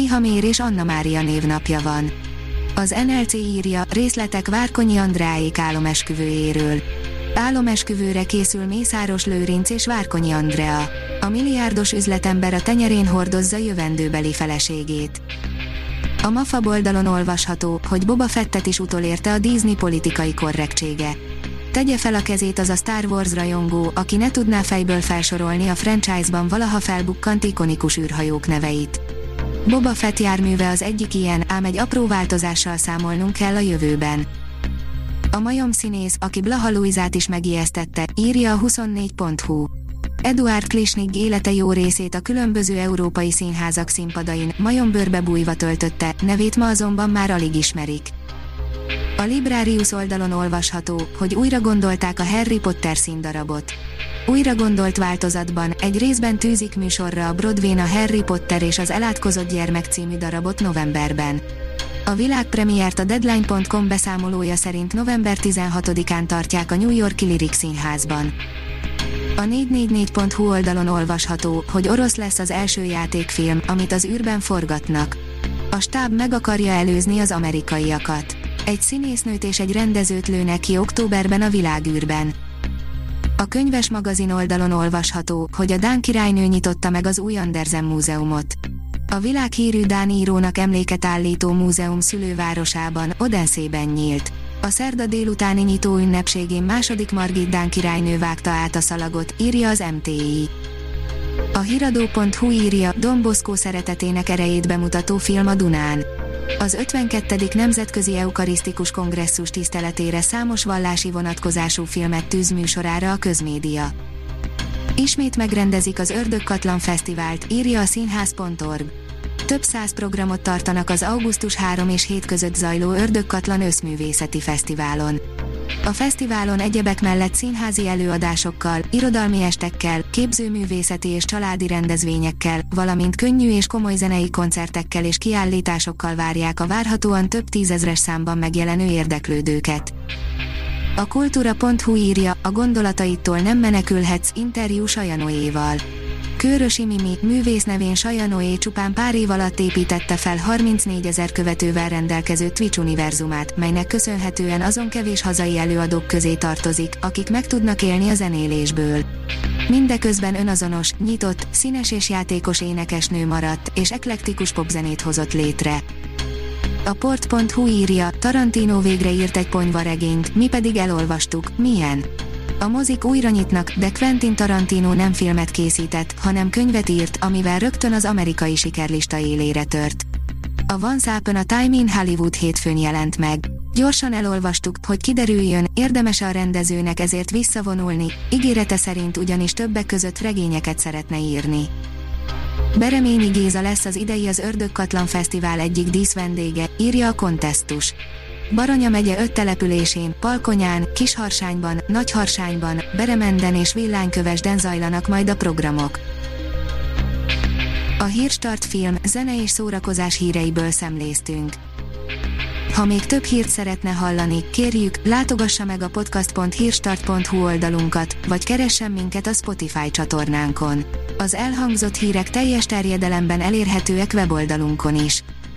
Tihamér és Anna Mária névnapja van. Az NLC írja, részletek Várkonyi Andráék álomesküvőjéről. Álomesküvőre készül Mészáros Lőrinc és Várkonyi Andrea. A milliárdos üzletember a tenyerén hordozza jövendőbeli feleségét. A MAFA oldalon olvasható, hogy Boba Fettet is utolérte a Disney politikai korrektsége. Tegye fel a kezét az a Star Wars rajongó, aki ne tudná fejből felsorolni a franchise-ban valaha felbukkant ikonikus űrhajók neveit. Boba Fett járműve az egyik ilyen, ám egy apró változással számolnunk kell a jövőben. A majom színész, aki Blaha Luizát is megijesztette, írja a 24.hu. Eduard Klisnig élete jó részét a különböző európai színházak színpadain, majombőrbe bújva töltötte, nevét ma azonban már alig ismerik. A Librarius oldalon olvasható, hogy újra gondolták a Harry Potter színdarabot. Újra gondolt változatban, egy részben tűzik műsorra a Broadway a Harry Potter és az elátkozott gyermek című darabot novemberben. A világpremiért a Deadline.com beszámolója szerint november 16-án tartják a New Yorki Lyric Színházban. A 444.hu oldalon olvasható, hogy orosz lesz az első játékfilm, amit az űrben forgatnak. A stáb meg akarja előzni az amerikaiakat. Egy színésznőt és egy rendezőt lőnek ki októberben a világűrben. A könyves magazin oldalon olvasható, hogy a Dán királynő nyitotta meg az új Andersen múzeumot. A világhírű Dán írónak emléket állító múzeum szülővárosában, Odenszében nyílt. A szerda délutáni nyitó ünnepségén második Margit Dán királynő vágta át a szalagot, írja az MTI. A hiradó.hu írja, Don szeretetének erejét bemutató film a Dunán. Az 52. Nemzetközi Eukarisztikus Kongresszus tiszteletére számos vallási vonatkozású filmet tűz műsorára a közmédia. Ismét megrendezik az Ördögkatlan Fesztivált, írja a színház.org. Több száz programot tartanak az augusztus 3 és 7 között zajló Ördögkatlan Összművészeti Fesztiválon. A fesztiválon egyebek mellett színházi előadásokkal, irodalmi estekkel, képzőművészeti és családi rendezvényekkel, valamint könnyű és komoly zenei koncertekkel és kiállításokkal várják a várhatóan több tízezres számban megjelenő érdeklődőket. A kultúra.hu írja, a gondolataitól nem menekülhetsz interjú Sajanoéval. Kőrösi Mimi, művész nevén Sajanoé csupán pár év alatt építette fel 34 ezer követővel rendelkező Twitch univerzumát, melynek köszönhetően azon kevés hazai előadók közé tartozik, akik meg tudnak élni a zenélésből. Mindeközben önazonos, nyitott, színes és játékos énekesnő maradt, és eklektikus popzenét hozott létre. A port.hu írja, Tarantino végre írt egy ponyvaregényt, mi pedig elolvastuk, milyen. A mozik újra nyitnak, de Quentin Tarantino nem filmet készített, hanem könyvet írt, amivel rögtön az amerikai sikerlista élére tört. A Once Upon a Time in Hollywood hétfőn jelent meg. Gyorsan elolvastuk, hogy kiderüljön, érdemes a rendezőnek ezért visszavonulni, ígérete szerint ugyanis többek között regényeket szeretne írni. Bereményi Géza lesz az idei az Ördögkatlan Fesztivál egyik díszvendége, írja a Kontesztus. Baranya megye öt településén, Palkonyán, Kisharsányban, Nagyharsányban, Beremenden és Villánykövesden zajlanak majd a programok. A Hírstart film, zene és szórakozás híreiből szemléztünk. Ha még több hírt szeretne hallani, kérjük, látogassa meg a podcast.hírstart.hu oldalunkat, vagy keressen minket a Spotify csatornánkon. Az elhangzott hírek teljes terjedelemben elérhetőek weboldalunkon is.